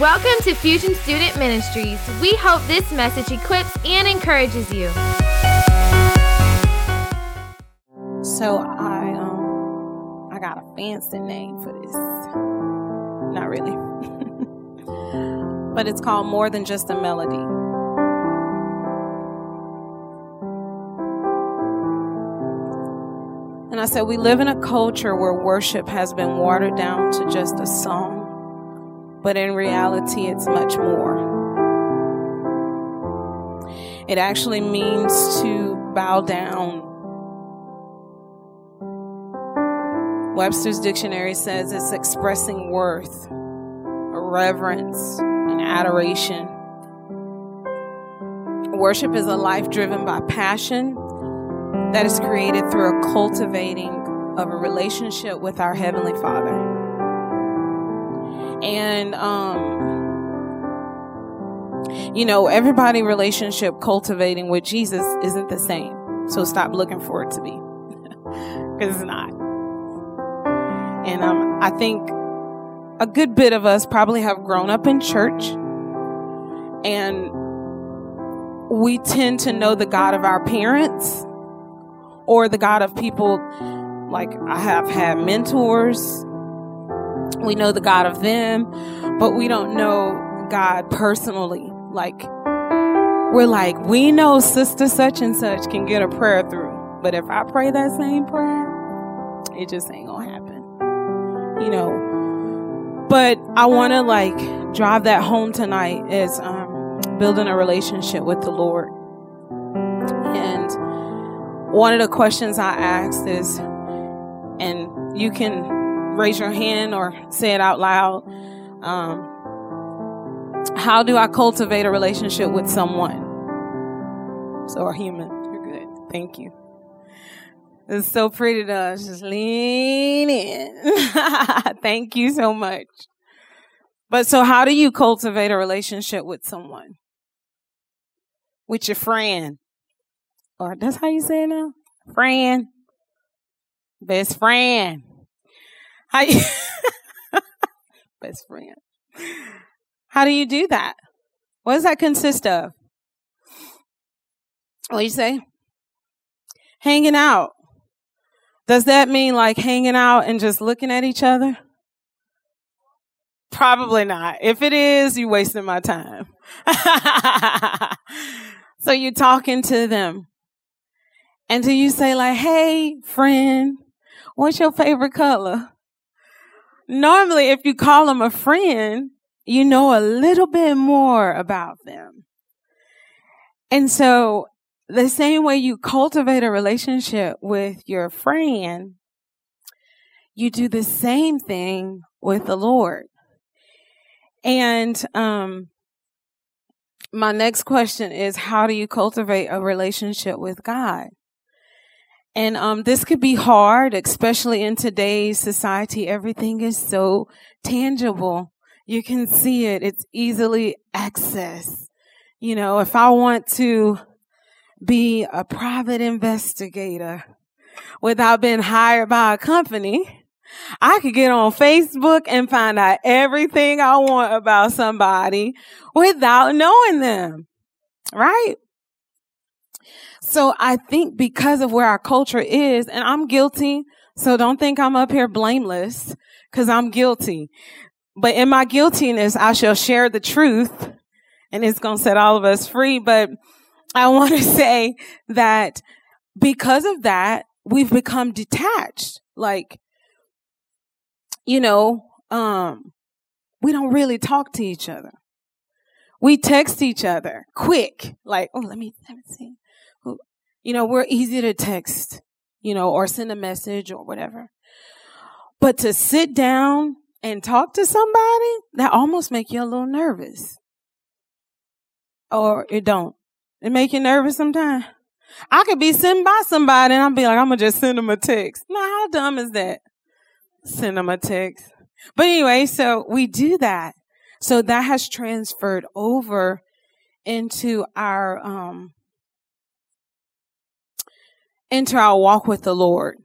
Welcome to Fusion Student Ministries. We hope this message equips and encourages you. So I um I got a fancy name for this. Not really. but it's called More Than Just a Melody. And I said, we live in a culture where worship has been watered down to just a song, but in reality, it's much more. It actually means to bow down. Webster's dictionary says it's expressing worth, reverence, and adoration. Worship is a life driven by passion that is created through a cultivating of a relationship with our Heavenly Father. And, um, you know, everybody relationship cultivating with Jesus isn't the same. So stop looking for it to be. Because it's not. And um, I think a good bit of us probably have grown up in church and we tend to know the God of our parents or the God of people. Like I have had mentors. We know the God of them, but we don't know God personally. Like we're like, we know sister such and such can get a prayer through. But if I pray that same prayer, it just ain't gonna happen. You know. But I wanna like drive that home tonight as um, building a relationship with the Lord. And one of the questions I asked is, and you can raise your hand or say it out loud. Um, how do I cultivate a relationship with someone? So, a human. You're good. Thank you. It's so pretty to us. Just lean in. Thank you so much. But so, how do you cultivate a relationship with someone? With your friend. Or that's how you say it now? Friend. Best friend. How you best friend. How do you do that? What does that consist of? What do you say? Hanging out. Does that mean like hanging out and just looking at each other? Probably not. If it is, you're wasting my time. so you're talking to them. And do you say like, hey, friend, what's your favorite color? Normally, if you call them a friend, you know a little bit more about them. And so the same way you cultivate a relationship with your friend, you do the same thing with the Lord. And um, my next question is how do you cultivate a relationship with God? And um, this could be hard, especially in today's society. Everything is so tangible. You can see it. It's easily accessed. You know, if I want to be a private investigator without being hired by a company, I could get on Facebook and find out everything I want about somebody without knowing them. Right? So I think because of where our culture is, and I'm guilty, so don't think I'm up here blameless because I'm guilty. But in my guiltiness, I shall share the truth and it's going to set all of us free. But I want to say that because of that, we've become detached. Like, you know, um, we don't really talk to each other. We text each other quick, like, oh, let me, let me see. You know, we're easy to text, you know, or send a message or whatever. But to sit down and talk to somebody, that almost make you a little nervous. Or it don't. It make you nervous sometimes. I could be sitting by somebody and I'll be like, I'm gonna just send them a text. Now, how dumb is that? Send them a text. But anyway, so we do that. So that has transferred over into our um into our walk with the Lord.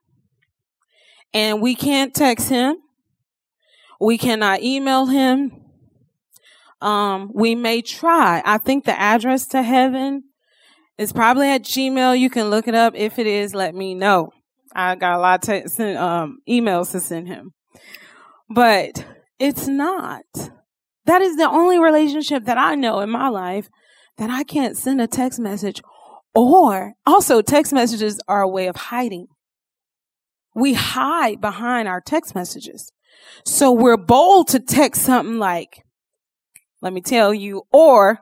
And we can't text him. We cannot email him. Um, we may try. I think the address to heaven is probably at Gmail. You can look it up. If it is, let me know. I got a lot of t- um, emails to send him, but it's not. That is the only relationship that I know in my life that I can't send a text message or also text messages are a way of hiding. We hide behind our text messages. So we're bold to text something like, let me tell you, or,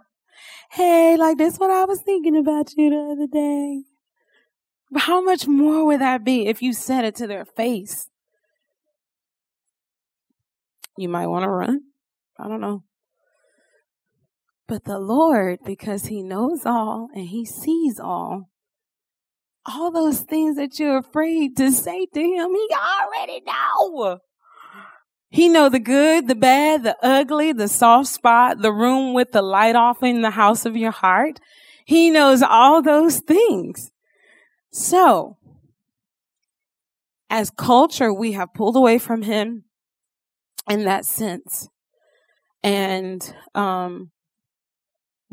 hey, like this what I was thinking about you the other day. How much more would that be if you said it to their face? You might want to run. I don't know. But the Lord, because He knows all and He sees all, all those things that you're afraid to say to Him, He already know. He know the good, the bad, the ugly, the soft spot, the room with the light off in the house of your heart. He knows all those things. So, as culture, we have pulled away from him in that sense. And um,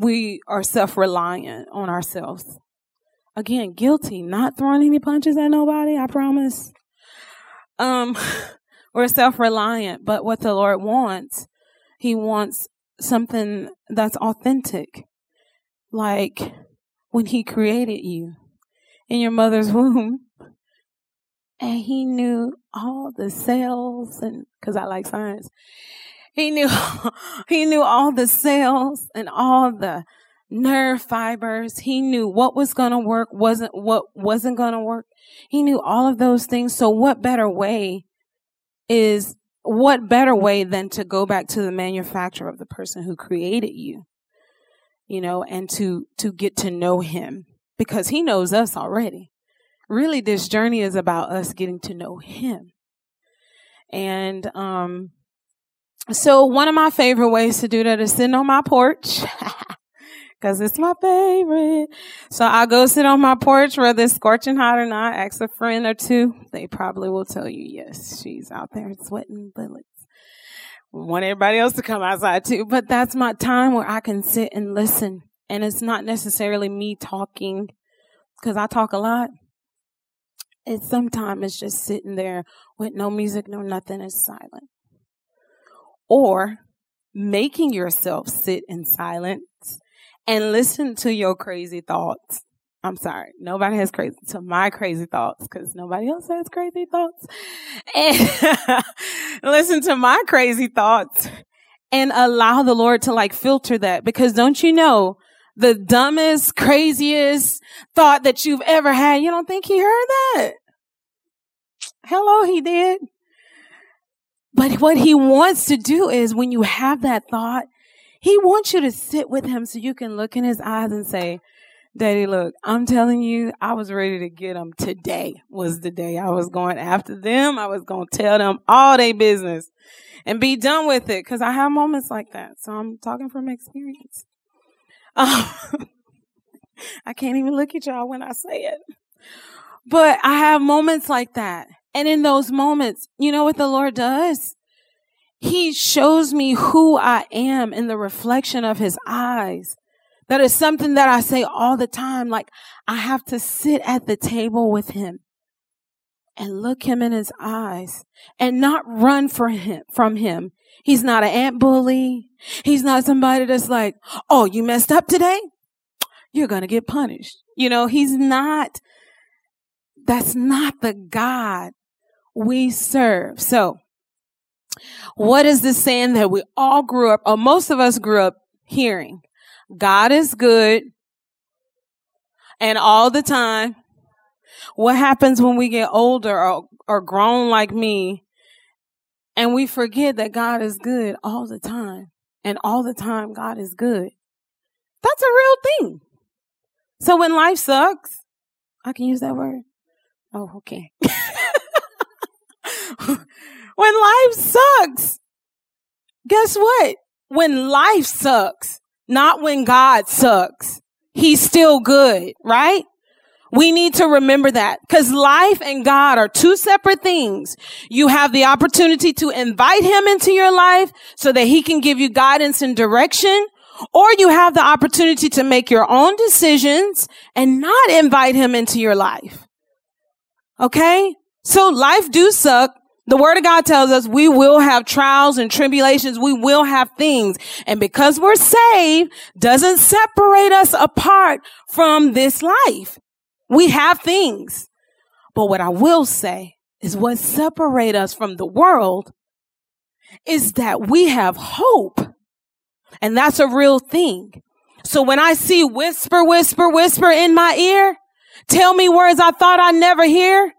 we are self reliant on ourselves. Again, guilty, not throwing any punches at nobody, I promise. Um, we're self reliant, but what the Lord wants, He wants something that's authentic. Like when He created you in your mother's womb, and He knew all the cells, and because I like science, He knew, He knew all the cells and all the nerve fibers. He knew what was going to work, wasn't what wasn't going to work. He knew all of those things. So what better way is what better way than to go back to the manufacturer of the person who created you, you know, and to, to get to know him because he knows us already. Really, this journey is about us getting to know him. And, um, so one of my favorite ways to do that is sitting on my porch. Cause it's my favorite. So I'll go sit on my porch, whether it's scorching hot or not, ask a friend or two. They probably will tell you, yes, she's out there sweating bullets. Want everybody else to come outside too, but that's my time where I can sit and listen. And it's not necessarily me talking, cause I talk a lot. It's sometimes it's just sitting there with no music, no nothing, it's silent. Or making yourself sit in silence and listen to your crazy thoughts. I'm sorry, nobody has crazy to my crazy thoughts because nobody else has crazy thoughts. And listen to my crazy thoughts and allow the Lord to like filter that because don't you know the dumbest, craziest thought that you've ever had? You don't think he heard that? Hello, he did. But what he wants to do is when you have that thought, he wants you to sit with him so you can look in his eyes and say, Daddy, look, I'm telling you, I was ready to get them today was the day I was going after them. I was going to tell them all their business and be done with it. Cause I have moments like that. So I'm talking from experience. Um, I can't even look at y'all when I say it, but I have moments like that. And in those moments, you know what the Lord does? He shows me who I am in the reflection of his eyes. That is something that I say all the time. Like I have to sit at the table with him and look him in his eyes and not run for him, from him. He's not an ant bully. He's not somebody that's like, Oh, you messed up today? You're going to get punished. You know, he's not, that's not the God we serve. So what is the saying that we all grew up, or most of us grew up hearing? God is good and all the time. What happens when we get older or, or grown like me and we forget that God is good all the time and all the time God is good? That's a real thing. So when life sucks, I can use that word. Oh, okay. when life sucks. Guess what? When life sucks, not when God sucks, he's still good, right? We need to remember that because life and God are two separate things. You have the opportunity to invite him into your life so that he can give you guidance and direction, or you have the opportunity to make your own decisions and not invite him into your life. Okay? So life do suck. The word of God tells us we will have trials and tribulations. We will have things. And because we're saved doesn't separate us apart from this life. We have things. But what I will say is what separate us from the world is that we have hope. And that's a real thing. So when I see whisper, whisper, whisper in my ear, tell me words I thought I'd never hear,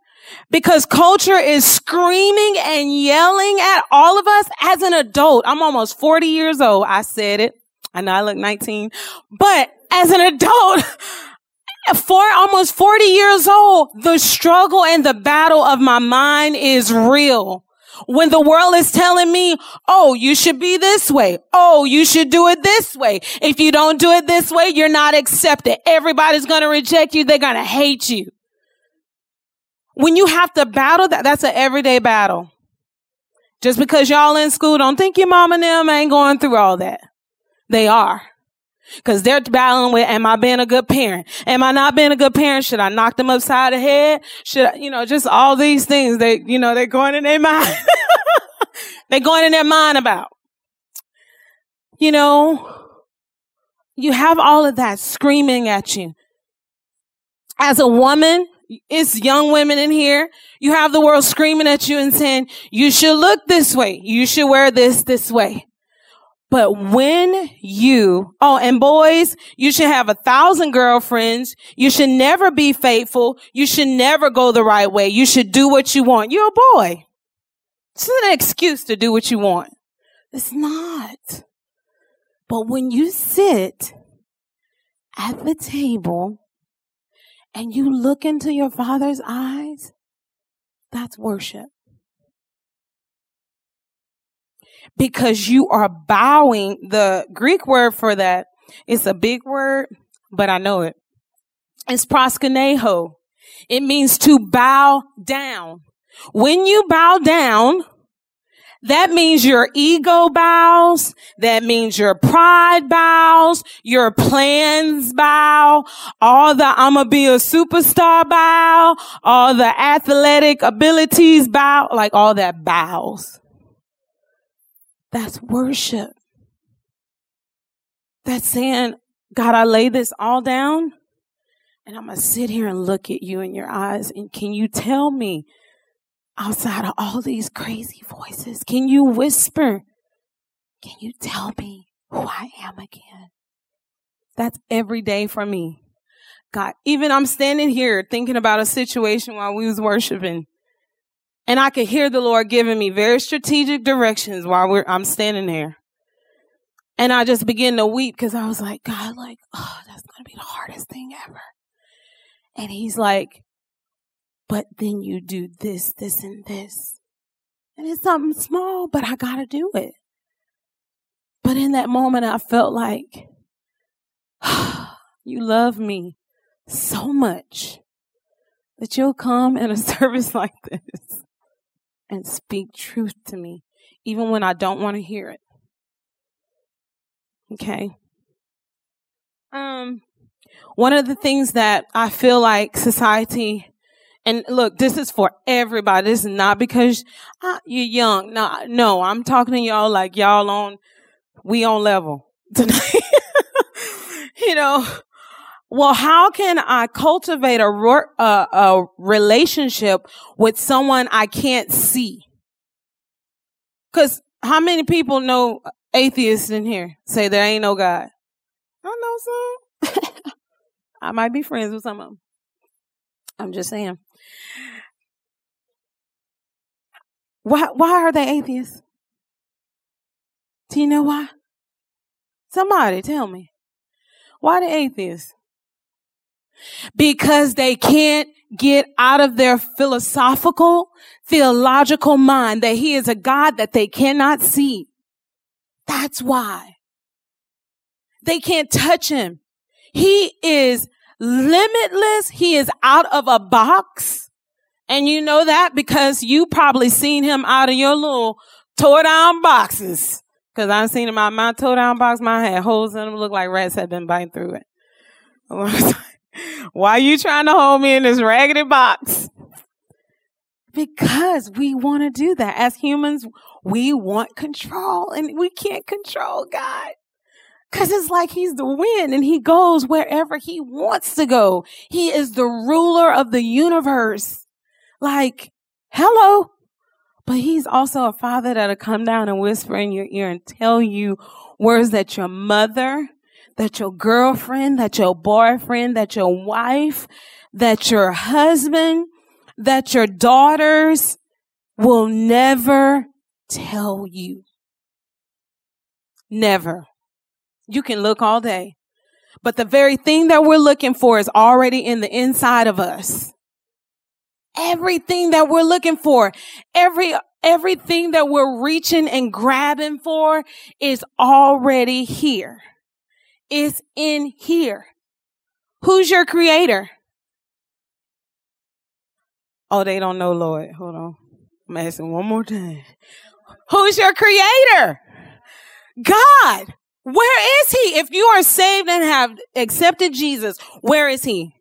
because culture is screaming and yelling at all of us as an adult. I'm almost 40 years old. I said it. I know I look 19, but as an adult, for almost 40 years old, the struggle and the battle of my mind is real. When the world is telling me, oh, you should be this way. Oh, you should do it this way. If you don't do it this way, you're not accepted. Everybody's going to reject you. They're going to hate you. When you have to battle that, that's an everyday battle. Just because y'all in school, don't think your mom and them ain't going through all that. They are. Cause they're battling with, am I being a good parent? Am I not being a good parent? Should I knock them upside the head? Should I, you know, just all these things they, you know, they're going in their mind. they're going in their mind about. You know, you have all of that screaming at you. As a woman, it's young women in here. You have the world screaming at you and saying, you should look this way. You should wear this this way. But when you, oh, and boys, you should have a thousand girlfriends. You should never be faithful. You should never go the right way. You should do what you want. You're a boy. It's an excuse to do what you want. It's not. But when you sit at the table and you look into your father's eyes, that's worship. Because you are bowing. The Greek word for that, it's a big word, but I know it. It's proskuneo. It means to bow down. When you bow down, that means your ego bows. That means your pride bows. Your plans bow. All the I'm gonna be a superstar bow. All the athletic abilities bow. Like all that bows. That's worship. That's saying, God, I lay this all down and I'm going to sit here and look at you in your eyes. And can you tell me outside of all these crazy voices? Can you whisper? Can you tell me who I am again? That's every day for me. God, even I'm standing here thinking about a situation while we was worshiping and I could hear the Lord giving me very strategic directions while I'm standing there. And I just began to weep because I was like, God, like, oh, that's going to be the hardest thing ever. And he's like, but then you do this, this, and this. And it's something small, but I got to do it. But in that moment, I felt like, oh, you love me so much that you'll come in a service like this and speak truth to me, even when I don't want to hear it. Okay. Um, one of the things that I feel like society and look, this is for everybody. This is not because uh, you're young. No, no, I'm talking to y'all like y'all on, we on level tonight. you know, well, how can I cultivate a, a, relationship with someone I can't see? Cause how many people know atheists in here say there ain't no God? I know some. I might be friends with some of them. I'm just saying. Why, why are they atheists? Do you know why? Somebody tell me. Why the atheists? Because they can't get out of their philosophical, theological mind that he is a God that they cannot see. That's why. They can't touch him. He is limitless. He is out of a box. And you know that because you probably seen him out of your little tore down boxes. Cause I've seen him out my tore down box. Mine had holes in them. Look like rats had been biting through it. Why are you trying to hold me in this raggedy box? Because we want to do that. As humans, we want control and we can't control God. Cause it's like he's the wind and he goes wherever he wants to go. He is the ruler of the universe. Like, hello. But he's also a father that'll come down and whisper in your ear and tell you words that your mother, that your girlfriend, that your boyfriend, that your wife, that your husband, that your daughters will never tell you. Never. You can look all day. But the very thing that we're looking for is already in the inside of us. Everything that we're looking for, every, everything that we're reaching and grabbing for is already here. Is in here. Who's your creator? Oh, they don't know, Lord. Hold on. I'm asking one more time. Who's your creator? God. Where is he? If you are saved and have accepted Jesus, where is he?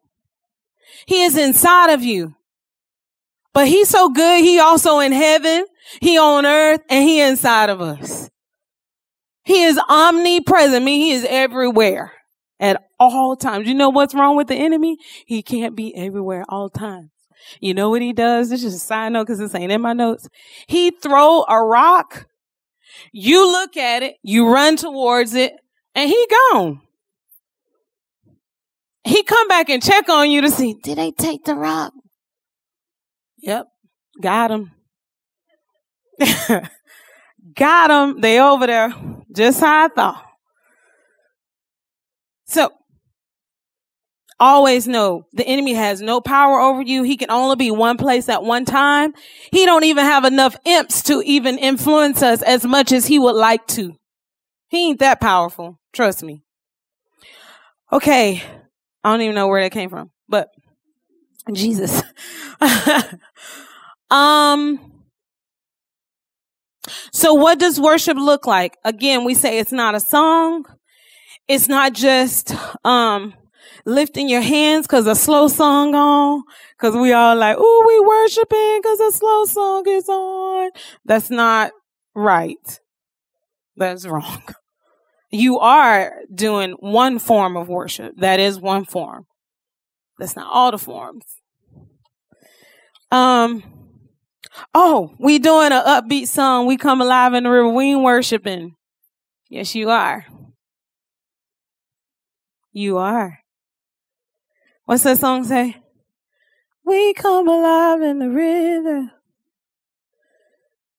He is inside of you. But he's so good. He also in heaven, he on earth, and he inside of us. He is omnipresent. I mean, he is everywhere at all times. You know what's wrong with the enemy? He can't be everywhere all times. You know what he does? This is a side note because this ain't in my notes. He throw a rock you look at it, you run towards it, and he gone. He come back and check on you to see, did they take the rock? Yep, got him. got him. They over there, just how I thought. So, always know the enemy has no power over you. He can only be one place at one time. He don't even have enough imps to even influence us as much as he would like to. He ain't that powerful. Trust me. Okay. I don't even know where that came from, but Jesus. um, so what does worship look like? Again, we say it's not a song. It's not just, um, lifting your hands because a slow song on. Cause we all like, oh, we worshiping cause a slow song is on. That's not right. That's wrong. You are doing one form of worship. That is one form. That's not all the forms. Um, oh, we doing an upbeat song. We come alive in the river. We ain't worshiping. Yes, you are. You are. What's that song say? We come alive in the river.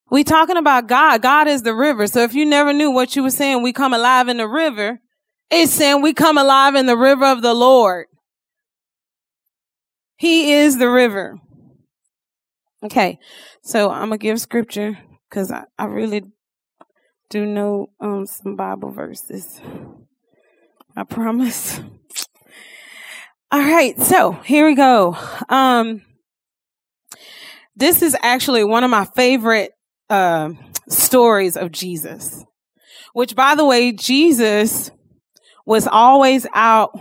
We talking about God. God is the river. So if you never knew what you were saying, we come alive in the river. It's saying we come alive in the river of the Lord. He is the river. Okay. So I'm going to give scripture because I, I really do know um, some Bible verses. I promise. All right, so here we go. Um, this is actually one of my favorite uh, stories of Jesus. Which, by the way, Jesus was always out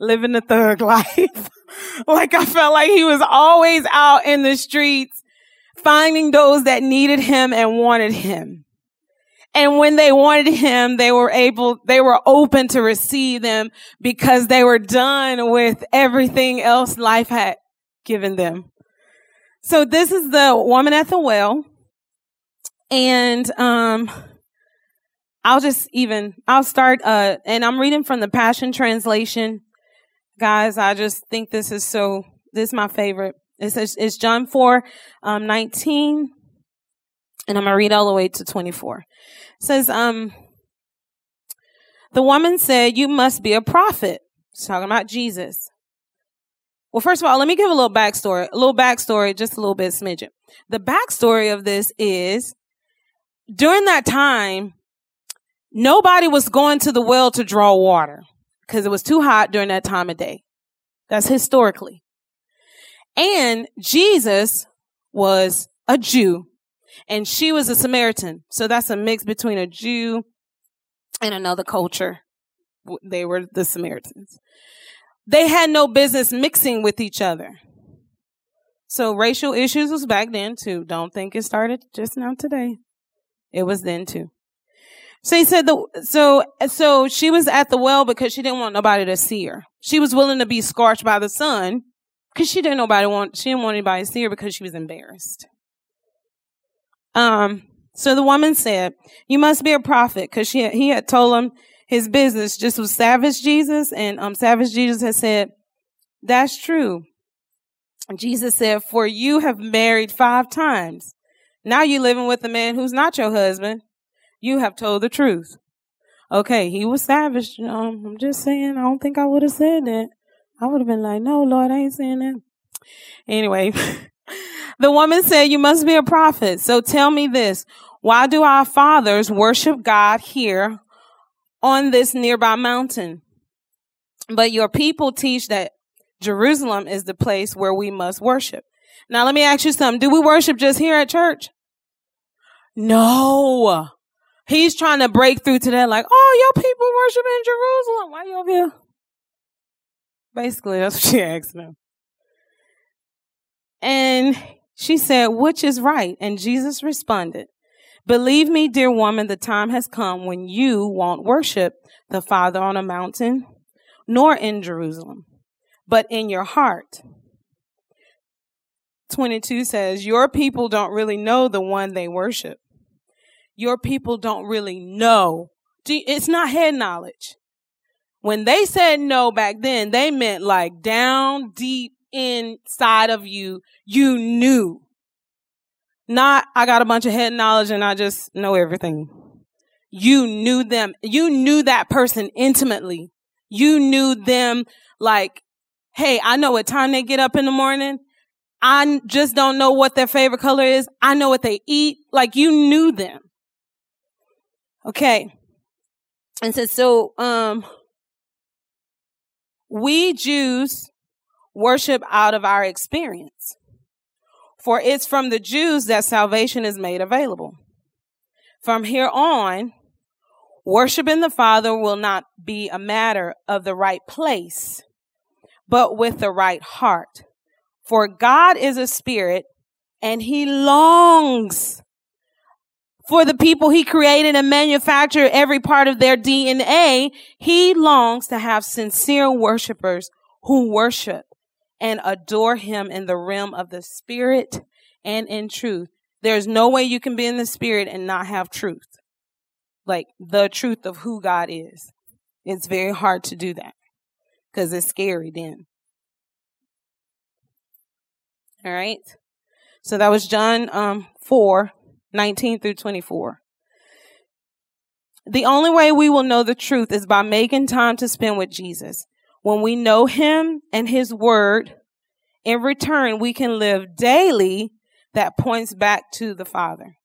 living the thug life. like I felt like he was always out in the streets, finding those that needed him and wanted him. And when they wanted him, they were able, they were open to receive them because they were done with everything else life had given them. So this is the woman at the well. And, um, I'll just even, I'll start, uh, and I'm reading from the Passion Translation. Guys, I just think this is so, this is my favorite. It says, it's John 4, um, 19. And I'm going to read all the way to 24 says, um, the woman said, you must be a prophet. It's talking about Jesus. Well, first of all, let me give a little backstory, a little backstory, just a little bit smidgen. The backstory of this is during that time, nobody was going to the well to draw water because it was too hot during that time of day. That's historically. And Jesus was a Jew and she was a Samaritan. So that's a mix between a Jew and another culture. They were the Samaritans. They had no business mixing with each other. So racial issues was back then too. Don't think it started just now today. It was then too. So he said the so so she was at the well because she didn't want nobody to see her. She was willing to be scorched by the sun because she didn't nobody want she didn't want anybody to see her because she was embarrassed. Um. So the woman said, "You must be a prophet," because she he had told him his business just was Savage Jesus, and um Savage Jesus had said, "That's true." Jesus said, "For you have married five times. Now you're living with a man who's not your husband." You have told the truth. Okay, he was savage. Um, I'm just saying, I don't think I would have said that. I would have been like, no, Lord, I ain't saying that. Anyway, the woman said, you must be a prophet. So tell me this. Why do our fathers worship God here on this nearby mountain? But your people teach that Jerusalem is the place where we must worship. Now, let me ask you something. Do we worship just here at church? No. He's trying to break through to that, like, oh, your people worship in Jerusalem. Why are you over here? Basically, that's what she asked him. And she said, which is right? And Jesus responded, believe me, dear woman, the time has come when you won't worship the Father on a mountain, nor in Jerusalem, but in your heart. 22 says, your people don't really know the one they worship your people don't really know. It's not head knowledge. When they said no back then, they meant like down deep inside of you, you knew. Not, I got a bunch of head knowledge and I just know everything. You knew them. You knew that person intimately. You knew them like, hey, I know what time they get up in the morning. I just don't know what their favorite color is. I know what they eat. Like you knew them. Okay. And says, so, um, we Jews worship out of our experience. For it's from the Jews that salvation is made available. From here on, worshiping the Father will not be a matter of the right place, but with the right heart. For God is a spirit and he longs for the people he created and manufactured every part of their DNA, he longs to have sincere worshipers who worship and adore him in the realm of the spirit and in truth. There's no way you can be in the spirit and not have truth. Like the truth of who God is. It's very hard to do that because it's scary then. All right. So that was John um, 4 19 through 24. The only way we will know the truth is by making time to spend with Jesus. When we know him and his word, in return, we can live daily that points back to the Father.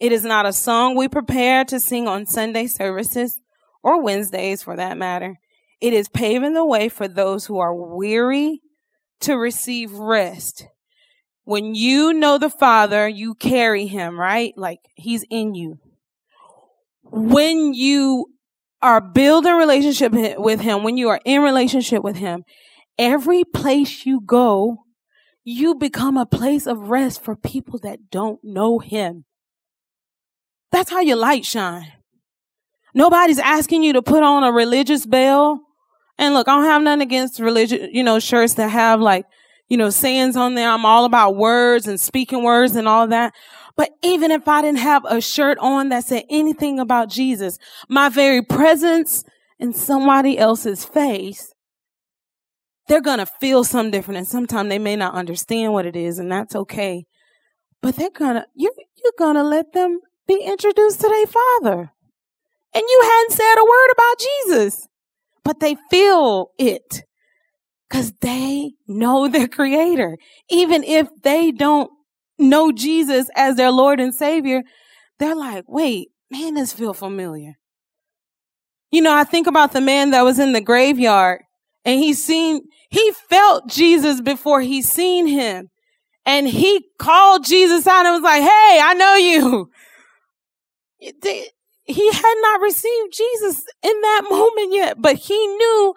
It is not a song we prepare to sing on Sunday services or Wednesdays for that matter. It is paving the way for those who are weary to receive rest when you know the Father, you carry him, right? Like he's in you. When you are building relationship with him, when you are in relationship with him, every place you go, you become a place of rest for people that don't know him. That's how your light shine. Nobody's asking you to put on a religious bell. And look, I don't have nothing against religious, you know, shirts that have like you know, sayings on there. I'm all about words and speaking words and all that. But even if I didn't have a shirt on that said anything about Jesus, my very presence in somebody else's face, they're going to feel some different. And sometimes they may not understand what it is and that's okay. But they're going to, you, you're going to let them be introduced to their father. And you hadn't said a word about Jesus, but they feel it. Cause they know their creator. Even if they don't know Jesus as their Lord and Savior, they're like, wait, man, this feel familiar. You know, I think about the man that was in the graveyard And he seen, he felt Jesus before he seen him. And he called Jesus out and was like, Hey, I know you. He had not received Jesus in that moment yet, but he knew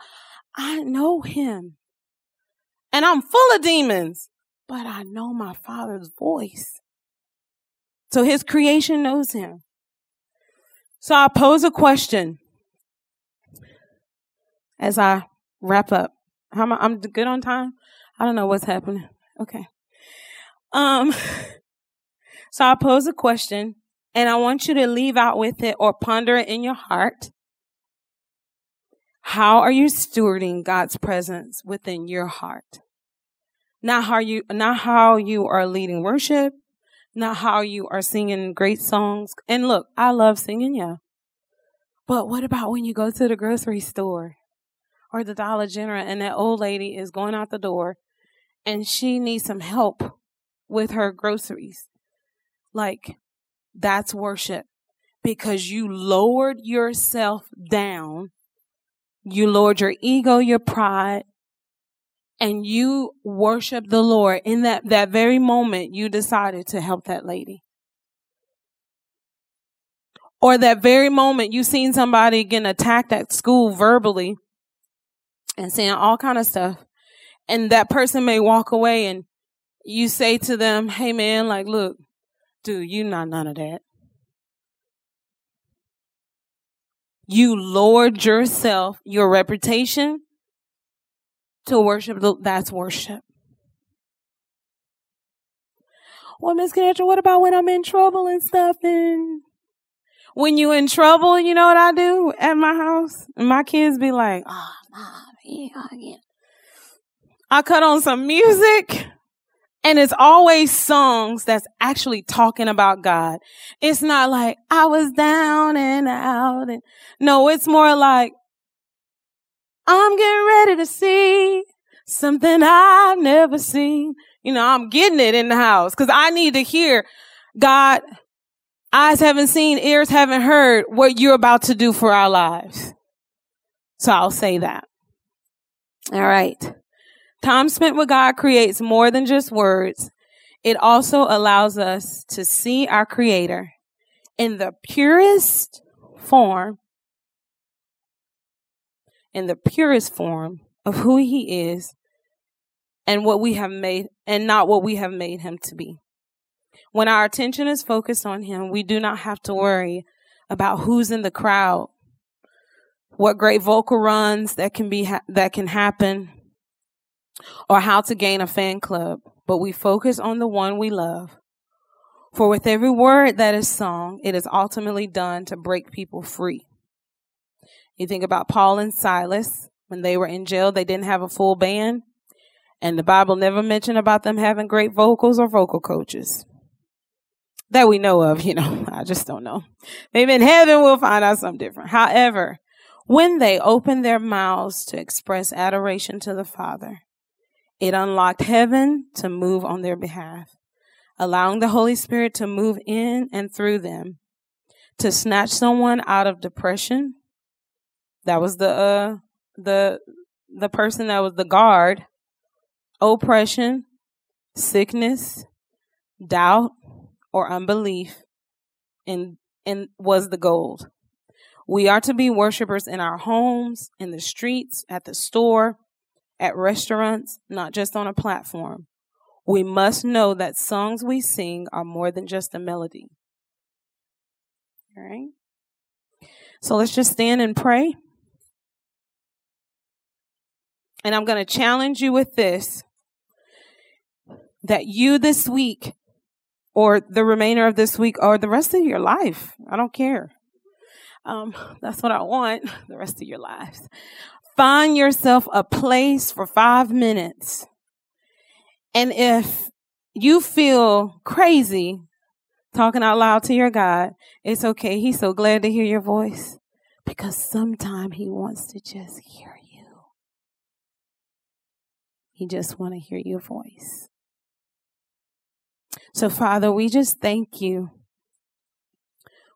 I know him. And I'm full of demons, but I know my father's voice. So his creation knows him. So I pose a question as I wrap up. How am I, I'm good on time? I don't know what's happening. Okay. Um, so I pose a question and I want you to leave out with it or ponder it in your heart. How are you stewarding God's presence within your heart? Not how you, not how you are leading worship, not how you are singing great songs. And look, I love singing, yeah. But what about when you go to the grocery store or the Dollar General and that old lady is going out the door and she needs some help with her groceries? Like, that's worship because you lowered yourself down. You lowered your ego, your pride, and you worship the Lord. In that, that very moment, you decided to help that lady. Or that very moment you seen somebody getting attacked at school verbally and saying all kind of stuff. And that person may walk away and you say to them, Hey man, like, look, dude, you not none of that. You lowered yourself, your reputation to worship. That's worship. Well, Miss Connector, what about when I'm in trouble and stuff? And when you in trouble, you know what I do at my house? And my kids be like, oh, mom, here again. I cut on some music and it's always songs that's actually talking about God. It's not like I was down and out and no, it's more like I'm getting ready to see something I've never seen. You know, I'm getting it in the house because I need to hear God, eyes haven't seen, ears haven't heard what you're about to do for our lives. So I'll say that. All right. Time spent with God creates more than just words. It also allows us to see our creator in the purest form, in the purest form of who he is and what we have made and not what we have made him to be. When our attention is focused on him, we do not have to worry about who's in the crowd, what great vocal runs that can be ha- that can happen, or how to gain a fan club, but we focus on the one we love. For with every word that is sung, it is ultimately done to break people free. You think about Paul and Silas when they were in jail, they didn't have a full band, and the Bible never mentioned about them having great vocals or vocal coaches. That we know of, you know, I just don't know. Maybe in heaven we'll find out something different. However, when they opened their mouths to express adoration to the Father, it unlocked heaven to move on their behalf, allowing the Holy Spirit to move in and through them to snatch someone out of depression. That was the uh the the person that was the guard, oppression, sickness, doubt, or unbelief, and and was the gold. We are to be worshipers in our homes, in the streets, at the store, at restaurants, not just on a platform. We must know that songs we sing are more than just a melody. All right? So let's just stand and pray. And I'm going to challenge you with this that you this week, or the remainder of this week, or the rest of your life, I don't care. Um, that's what I want the rest of your lives find yourself a place for five minutes. And if you feel crazy talking out loud to your God, it's okay. He's so glad to hear your voice because sometimes he wants to just hear you. He just want to hear your voice. So Father, we just thank you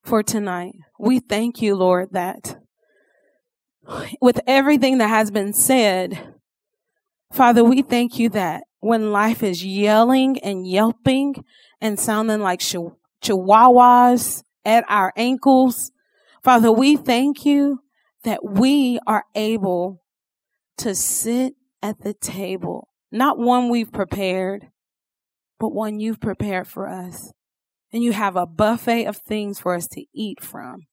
for tonight. We thank you, Lord, that with everything that has been said, Father, we thank you that when life is yelling and yelping and sounding like chihuahuas at our ankles, Father, we thank you that we are able to sit at the table, not one we've prepared, but one you've prepared for us. And you have a buffet of things for us to eat from.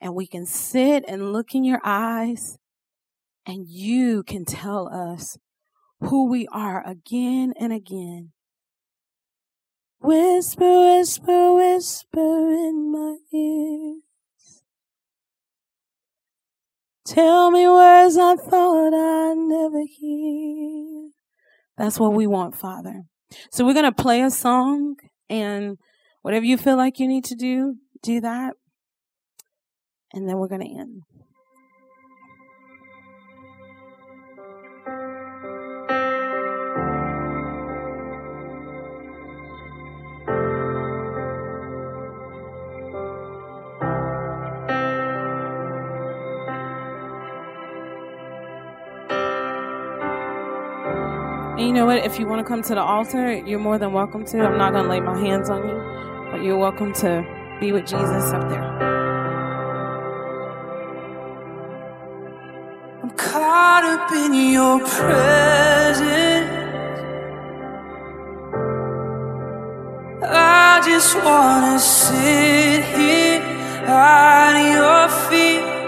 And we can sit and look in your eyes, and you can tell us who we are again and again. Whisper, whisper, whisper in my ear. Tell me words I thought I'd never hear. That's what we want, Father. So we're going to play a song and whatever you feel like you need to do, do that. And then we're going to end. You know what? If you want to come to the altar, you're more than welcome to. I'm not going to lay my hands on you, but you're welcome to be with Jesus up there. I'm caught up in your presence. I just want to sit here at your feet.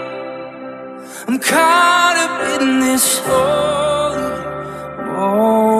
I'm caught up in this holy moment.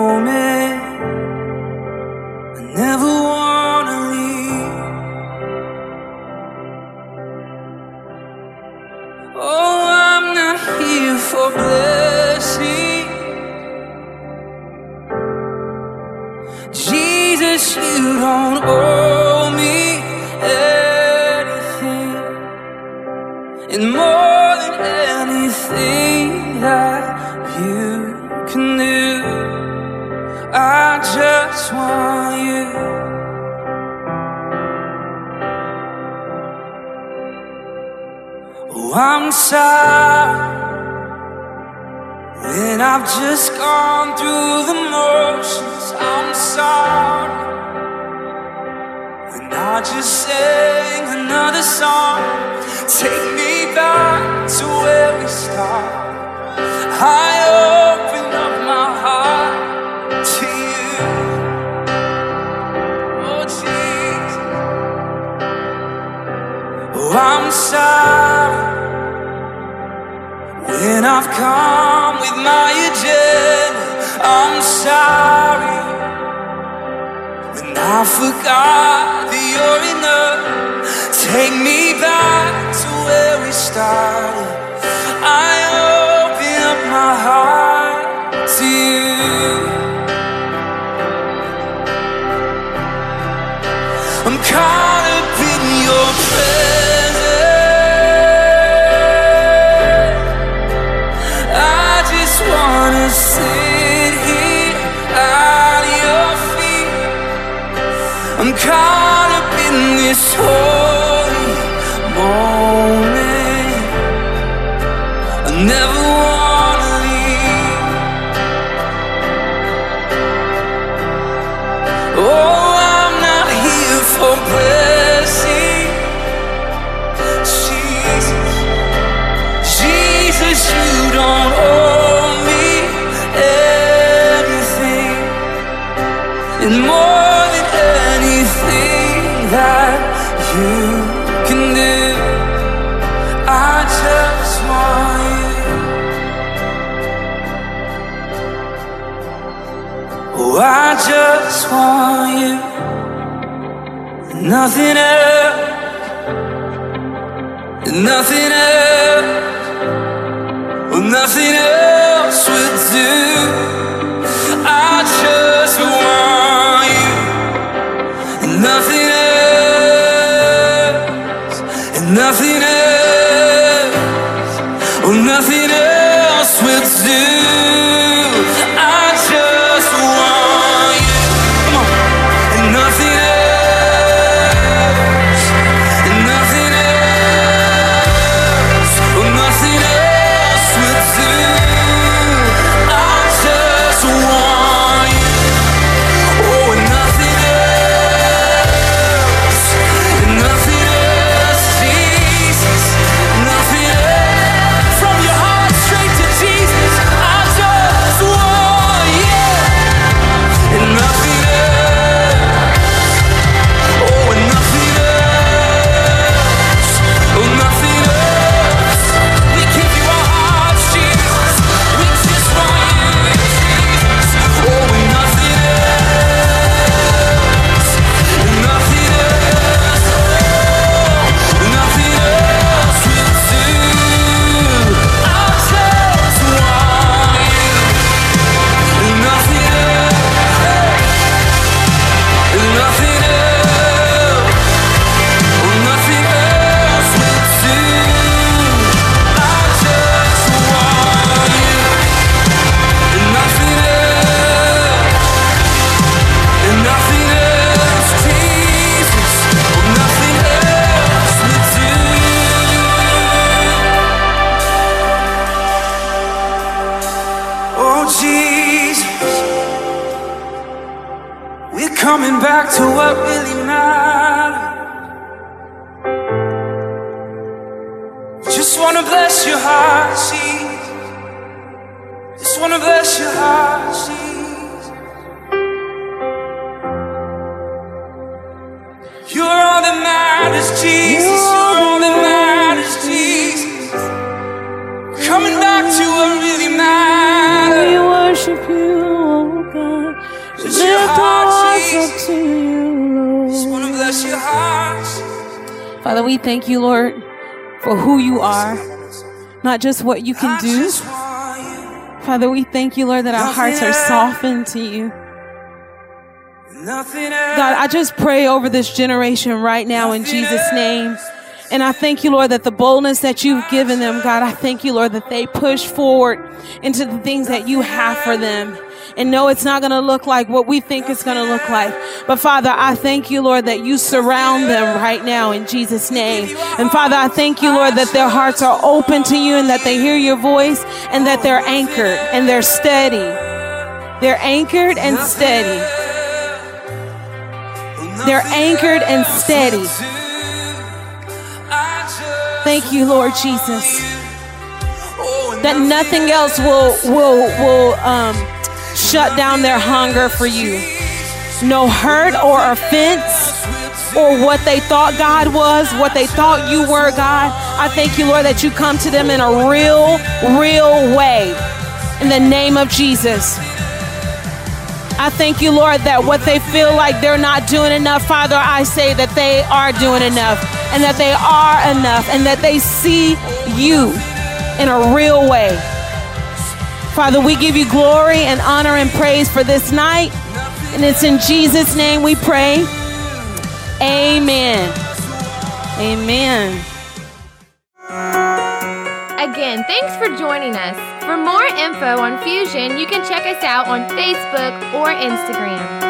Oh, I'm sorry when I've just gone through the motions. I'm sorry when I just sang another song. Take me back to where we started. I I'm sorry when I've come with my agenda. I'm sorry when I forgot that you're enough. Take me back to where we started. I open up my heart to you. I'm caught this holy moment. I never wanna leave. Oh, I'm not here for blessing. Want you. Nothing else. Nothing Jesus, we're coming back to what really matters. Just wanna bless your heart, Jesus. Just wanna bless your heart, Jesus. Father, we thank you, Lord, for who you are, not just what you can do. just want you. Father, we thank you, Lord, that our hearts are softened to you. God, I just pray over this generation right now in Jesus' name. And I thank you, Lord, that the boldness that you've given them, God, I thank you, Lord, that they push forward into the things that you have for them. And no, it's not going to look like what we think it's going to look like. But Father, I thank you, Lord, that you surround them right now in Jesus' name. And Father, I thank you, Lord, that their hearts are open to you and that they hear your voice and that they're anchored and they're steady. They're anchored and steady. They're anchored and steady. Thank you, Lord Jesus. That nothing else will will will um, shut down their hunger for you. No hurt or offense or what they thought God was, what they thought you were, God. I thank you, Lord, that you come to them in a real, real way. In the name of Jesus. I thank you, Lord, that what they feel like they're not doing enough, Father, I say that they are doing enough and that they are enough and that they see you in a real way. Father, we give you glory and honor and praise for this night. And it's in Jesus' name we pray. Amen. Amen. Again, thanks for joining us. For more info on Fusion, you can check us out on Facebook or Instagram.